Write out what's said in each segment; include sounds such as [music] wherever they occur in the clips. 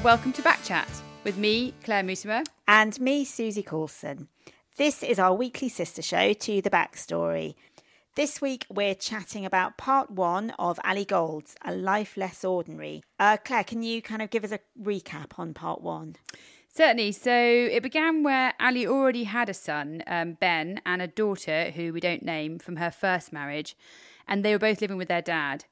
and welcome to Backchat with me, Claire Musimer. And me, Suzy Coulson. This is our weekly sister show to The Backstory. This week we're chatting about part one of Ali Golds A Life Less Ordinary. Uh, Claire, can you kind of give us a recap on part one? Certainly. So it began where Ali already had a son, um, Ben, and a daughter who we don't name from her first marriage, and they were both living with their dad.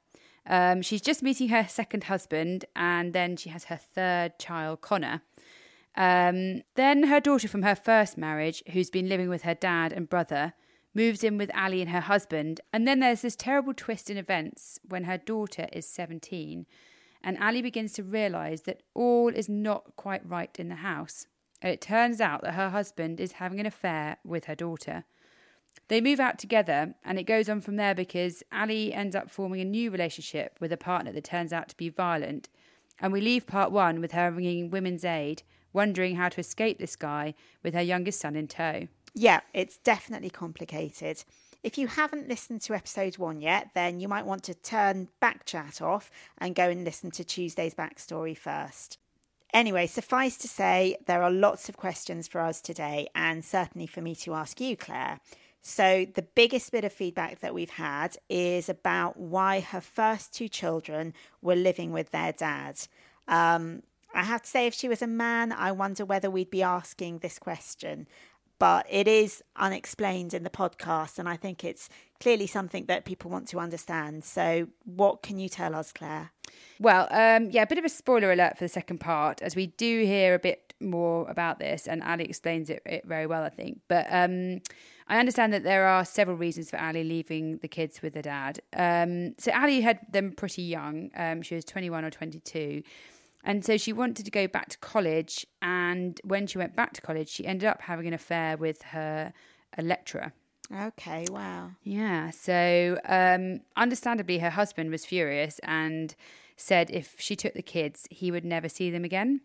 Um, she's just meeting her second husband, and then she has her third child, Connor. Um, then her daughter from her first marriage, who's been living with her dad and brother, moves in with Ali and her husband. And then there's this terrible twist in events when her daughter is 17 and Ali begins to realise that all is not quite right in the house. And it turns out that her husband is having an affair with her daughter. They move out together, and it goes on from there because Ali ends up forming a new relationship with a partner that turns out to be violent. And we leave part one with her ringing Women's Aid, wondering how to escape this guy with her youngest son in tow. Yeah, it's definitely complicated. If you haven't listened to episode one yet, then you might want to turn back chat off and go and listen to Tuesday's backstory first. Anyway, suffice to say, there are lots of questions for us today, and certainly for me to ask you, Claire. So, the biggest bit of feedback that we've had is about why her first two children were living with their dad. Um, I have to say, if she was a man, I wonder whether we'd be asking this question but it is unexplained in the podcast, and I think it's clearly something that people want to understand. So, what can you tell us, Claire? Well, um, yeah, a bit of a spoiler alert for the second part, as we do hear a bit more about this, and Ali explains it, it very well, I think. But um, I understand that there are several reasons for Ali leaving the kids with her dad. Um, so Ali had them pretty young; um, she was twenty-one or twenty-two. And so she wanted to go back to college. And when she went back to college, she ended up having an affair with her lecturer. Okay, wow. Yeah. So, um, understandably, her husband was furious and said if she took the kids, he would never see them again.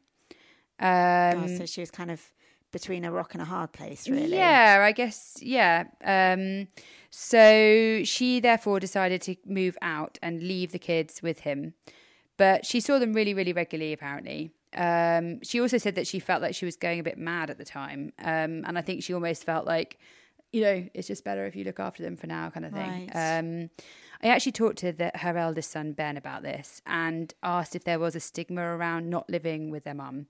Um, oh, so she was kind of between a rock and a hard place, really. Yeah, I guess. Yeah. Um, so she therefore decided to move out and leave the kids with him. But she saw them really, really regularly, apparently. Um, she also said that she felt like she was going a bit mad at the time. Um, and I think she almost felt like, you know, it's just better if you look after them for now, kind of thing. Right. Um, I actually talked to the, her eldest son, Ben, about this and asked if there was a stigma around not living with their mum.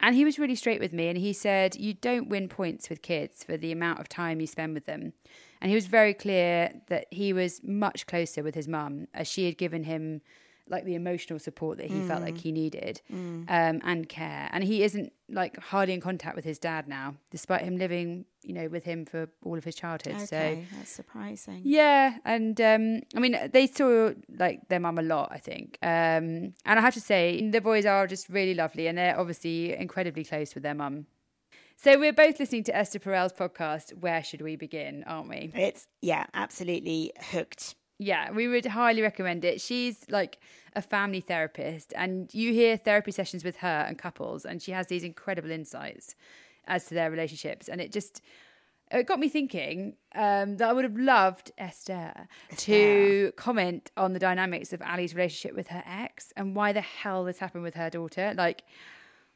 And he was really straight with me and he said, You don't win points with kids for the amount of time you spend with them. And he was very clear that he was much closer with his mum as she had given him like the emotional support that he felt like he needed um, and care. And he isn't like hardly in contact with his dad now, despite him living, you know, with him for all of his childhood. Okay, So that's surprising. yeah, and um, I mean, they saw like their mum a lot, I think. Um, and I have to say, the boys are just really lovely, and they're obviously incredibly close with their mum. So we're both listening to Esther Perel's podcast. Where should we begin? Aren't we? It's, yeah, absolutely hooked. Yeah, we would highly recommend it. She's like a family therapist, and you hear therapy sessions with her and couples, and she has these incredible insights as to their relationships. And it just it got me thinking um, that I would have loved Esther to comment on the dynamics of Ali's relationship with her ex and why the hell this happened with her daughter. Like,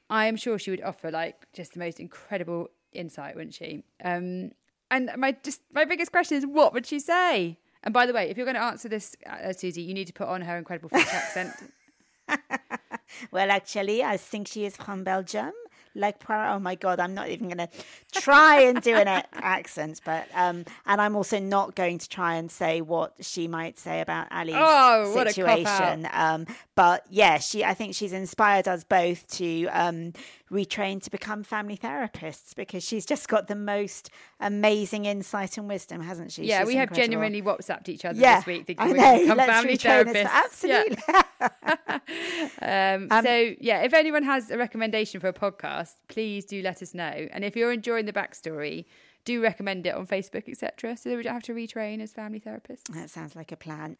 I am sure she would offer like just the most incredible insight, wouldn't she? Um, and my just my biggest question is, what would she say? And by the way, if you're going to answer this, uh, Suzy, you need to put on her incredible French accent. [laughs] Well, actually, I think she is from Belgium. Like, oh my god, I'm not even going to try and do an a- [laughs] accent, but um, and I'm also not going to try and say what she might say about Ali's Oh, situation. Um, but yeah, she, I think she's inspired us both to um, retrain to become family therapists because she's just got the most amazing insight and wisdom, hasn't she? yeah, She's we have genuinely WhatsApped each other Yeah, this week thinking I we're know. become family therapists. Yeah. Absolutely. Um, so yeah, if anyone has a recommendation for a podcast, please do let us know. And if you're enjoying the backstory, do recommend it on Facebook, etc., so that we don't have to retrain as family therapists. That sounds like a plan.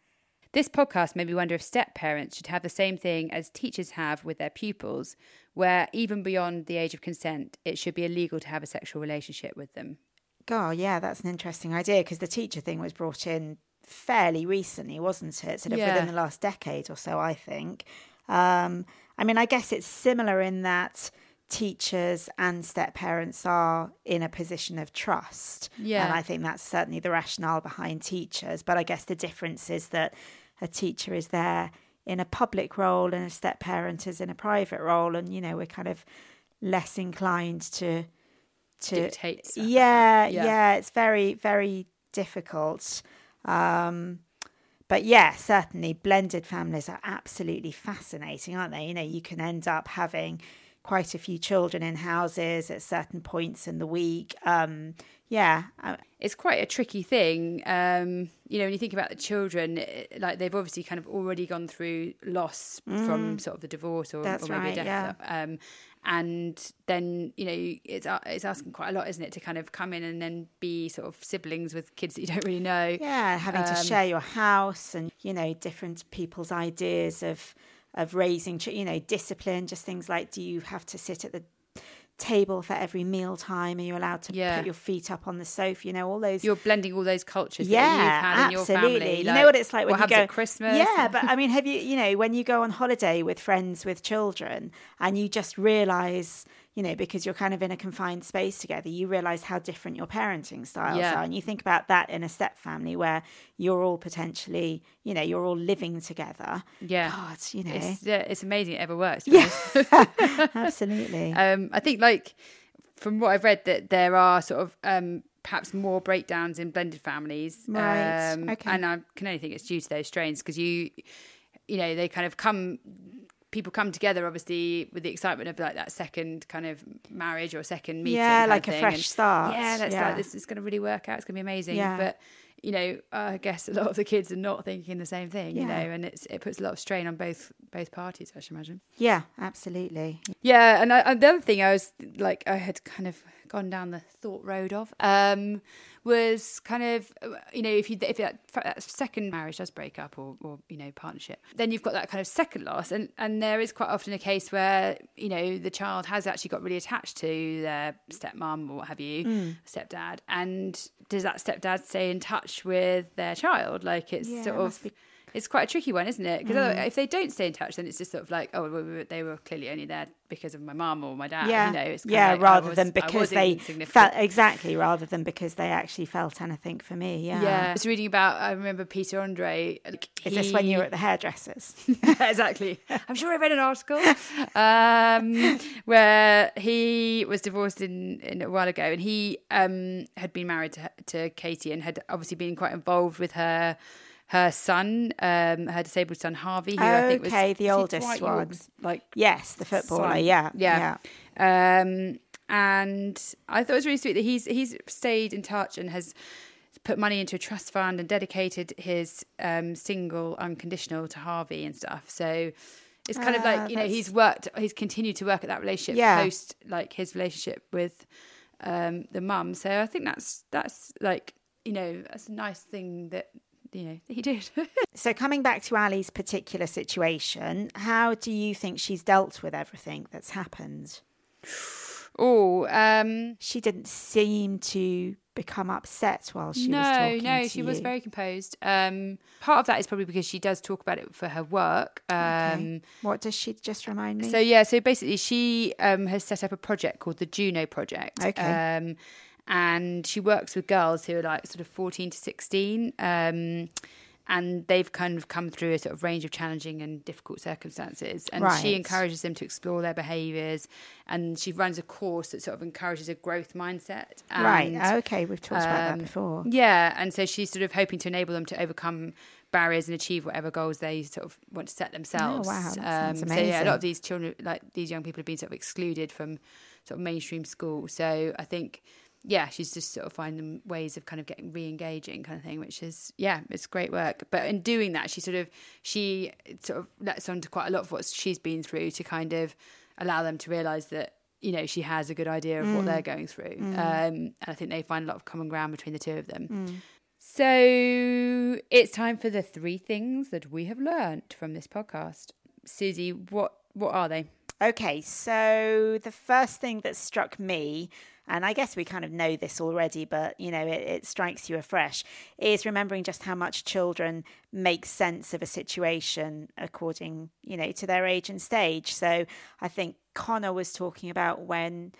This podcast made me wonder if step parents should have the same thing as teachers have with their pupils, where even beyond the age of consent, it should be illegal to have a sexual relationship with them. God, yeah, that's an interesting idea because the teacher thing was brought in fairly recently, wasn't it? Sort of Yeah. within the last decade or so, I think. Um, I mean, I guess it's similar in that teachers and step parents are in a position of trust. Yeah. And I think that's certainly the rationale behind teachers. But I guess the difference is that a teacher is there in a public role and a step parent is in a private role. And, you know, we're kind of less inclined to to Dictate yeah, Yeah. yeah it's very very difficult um but yeah certainly blended families are absolutely fascinating aren't they? You know you can end up having quite a few children in houses at certain points in the week um yeah it's quite a tricky thing. Um, you know, when you think about the children, it- like they've obviously kind of already gone through loss from sort of the divorce or, Mm. Or maybe right, a death. yeah. Um, and then you know, it's it's asking quite a lot, isn't it, to kind of come in and then be sort of siblings with kids that you [laughs] don't really know. yeah having to Um, share your house and you know different people's ideas of of raising you know discipline just things like do you have to sit at the table for every meal time are you allowed to Yeah. put your feet up on the sofa you know all those You're blending all those cultures yeah, that you've had in your absolutely. family. you know what it's like when you go at Christmas. Yeah, but I mean, have you you know when you go on holiday with friends with children and you just realize you know because you're kind of in a confined space together, you realize how different your parenting styles Yeah. are, and you think about that in a step family where you're all potentially you know you're all living together. Yeah. God, you know, It's, yeah, it's amazing it ever works. Yeah. [laughs] [laughs] absolutely. Um, I think, like, from what I've read, that there are sort of um, perhaps more breakdowns in blended families. Right, Um, okay. And I can only think it's due to those strains because you, you know, they kind of come. People come together, obviously, with the excitement of like that second kind of marriage or second meeting. Yeah, like a fresh And, start, Yeah, that's yeah. like this is going to really work out. It's going to be amazing. Yeah. But you know, I guess a lot of the kids are not thinking the same thing. You know, and it's it puts a lot of strain on both both parties. I should imagine. yeah, absolutely. Yeah, and, I, and the other thing I was like, I had kind of gone down the thought road of um, was kind of, you know, if you if that, that second marriage does break up or, or you know partnership, then you've got that kind of second loss, and and there is quite often a case where you know the child has actually got really attached to their stepmom or what have you, Mm. stepdad, and does that stepdad stay in touch with their child? Like it's Yeah, sort of. It's quite a tricky one, isn't it? Because Mm. if they don't stay in touch, then it's just sort of like, oh, well, they were clearly only there because of my mum or my dad. yeah, you know, it's yeah. like, rather was- than because they felt exactly, rather than because they actually felt anything for me. Yeah. Yeah, I was reading about. I remember Peter Andre. Like, Is this when you were at the hairdressers? [laughs] exactly. [laughs] I'm sure I read an article um, where he was divorced in, in a while ago, and he um, had been married to, to Katie and had obviously been quite involved with her her son, um, her disabled son Harvey, who I think was the oldest one. Yorke's, like yes, the footballer. son. Yeah, yeah. Um, and I thought it was really sweet that he's he's stayed in touch and has put money into a trust fund and dedicated his um, single unconditional to Harvey and stuff. So it's kind of Ah, like you know he's worked, he's continued to work at that relationship Yeah. post like his relationship with um, the mum. So I think that's that's like you know that's a nice thing that you know he did. [laughs] So coming back to Ali's particular situation, how do you think she's dealt with everything that's happened? oh, um, She didn't seem to become upset while she no, was talking no, to she was very composed. Um, part of that is probably because she does talk about it for her work. Um, Okay. What does she just remind me? So yeah, so basically she um, has set up a project called the Juno Project. Okay. Um, and she works with girls who are like sort of 14 to 16. Um, and they've kind of come through a sort of range of challenging and difficult circumstances. And Right. she encourages them to explore their behaviours. And she runs a course that sort of encourages a growth mindset. right. And, Okay, we've talked about that um, before. Yeah, and so she's sort of hoping to enable them to overcome barriers and achieve whatever goals they sort of want to set themselves. Oh, wow, that sounds so yeah, a lot of these children, like these young people, have been sort of excluded from sort of mainstream school. So I think, yeah, she's just sort of finding ways of kind of getting re-engaging, kind of thing, which is yeah, it's great work. But in doing that, she sort of she sort of lets on to quite a lot of what she's been through to kind of allow them to realise that you know she has a good idea of Mm. what they're going through um, and i think they find a lot of common ground between the two of them Mm. so it's time for the three things that we have learnt from this podcast suzy what what are they Okay, so the first thing that struck me, and I guess we kind of know this already, but you know, it, it strikes you afresh, is remembering just how much children make sense of a situation according, you know, to their age and stage. So I think Connor was talking about when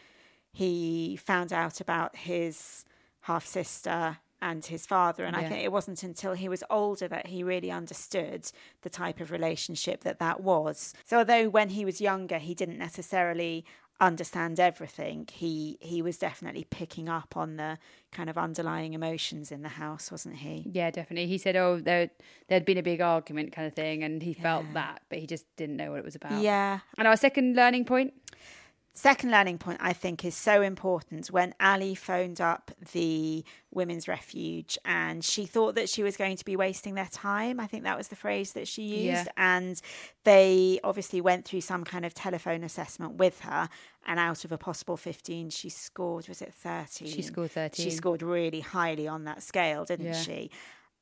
he found out about his half sister and his father. And I think it wasn't until he was older that he really understood the type of relationship that that was. So although when he was younger, he didn't necessarily understand everything, he he was definitely picking up on the kind of underlying emotions in the house, wasn't he? yeah definitely. He said oh there there'd been a big argument kind of thing and he felt that but he just didn't know what it was about. Yeah. and our second learning point Second learning point, I think, is so important. When Ali phoned up the women's refuge and she thought that she was going to be wasting their time, I think that was the phrase that she used. Yeah. And they obviously went through some kind of telephone assessment with her. And out of a possible 15, she scored, was it 13? She scored 13. She scored really highly on that scale, didn't Yeah. she?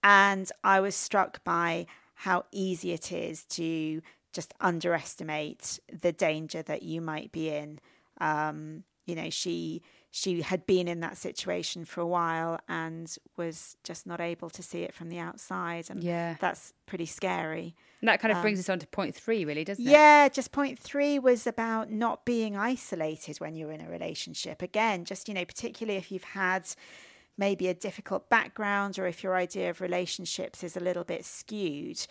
And I was struck by how easy it is to just underestimate the danger that you might be in. Um, you know, she she had been in that situation for a while and was just not able to see it from the outside, and Yeah. that's pretty scary. and that kind of brings us on to point three really doesn't it Um, Yeah, just point three was about not being isolated when you're in a relationship. Again, just, you know, particularly if you've had maybe a difficult background or if your idea of relationships is a little bit skewed,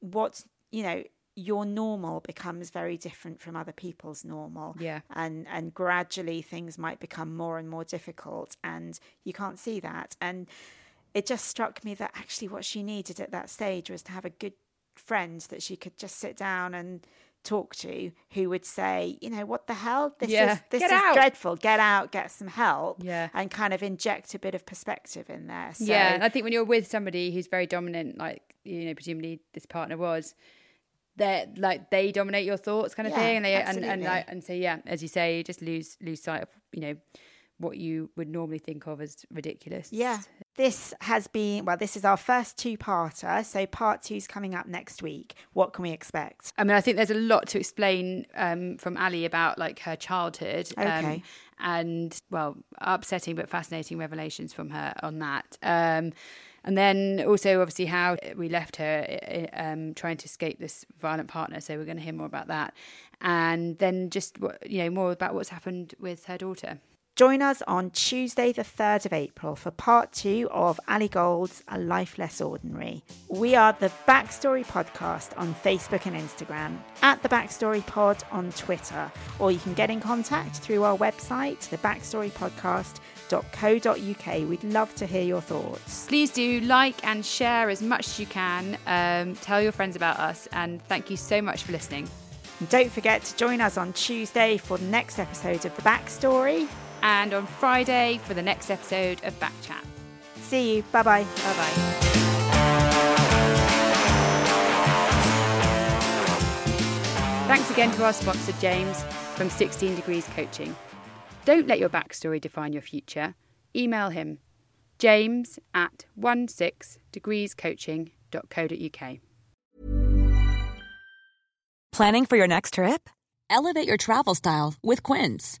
what, you know, your normal becomes very different from other people's normal. Yeah. And and gradually things might become more and more difficult and you can't see that. And it just struck me that actually what she needed at that stage was to have a good friend that she could just sit down and talk to who would say, you know, what the hell? This Yeah, is this get is out." dreadful. Get out, get some help. Yeah. And kind of inject a bit of perspective in there. So, yeah, and I think when you're with somebody who's very dominant, like you know, presumably this partner was, they like they dominate your thoughts, kind of Yeah, thing, and they and and like and so yeah, as you say, you just lose lose sight of you know what you would normally think of as ridiculous. Yeah. This has been, well, this is our first two parter. So part two's coming up next week. What can we expect? I mean, I think there's a lot to explain um, from Ali about like her childhood. um, Okay. and well, upsetting but fascinating revelations from her on that. Um, and then also, obviously, how we left her um, trying to escape this violent partner. So we're going to hear more about that. And then just you know more about what's happened with her daughter. Join us on Tuesday, the 3rd of April, for part two of Ali Golds A Life Less Ordinary. We are the Backstory Podcast on Facebook and Instagram, at the Backstory Pod on Twitter, or you can get in contact through our website, thebackstorypodcast.co.uk. We'd love to hear your thoughts. Please do like and share as much as you can. Um, tell your friends about us, and thank you so much for listening. And don't forget to join us on Tuesday for the next episode of The Backstory. And on Friday for the next episode of Backchat. See you. Bye bye. Bye bye. Thanks again to our sponsor, James, from 16 Degrees Coaching. Don't let your backstory define your future. Email him, james at 16degreescoaching.co.uk. Planning for your next trip? Elevate your travel style with Quince.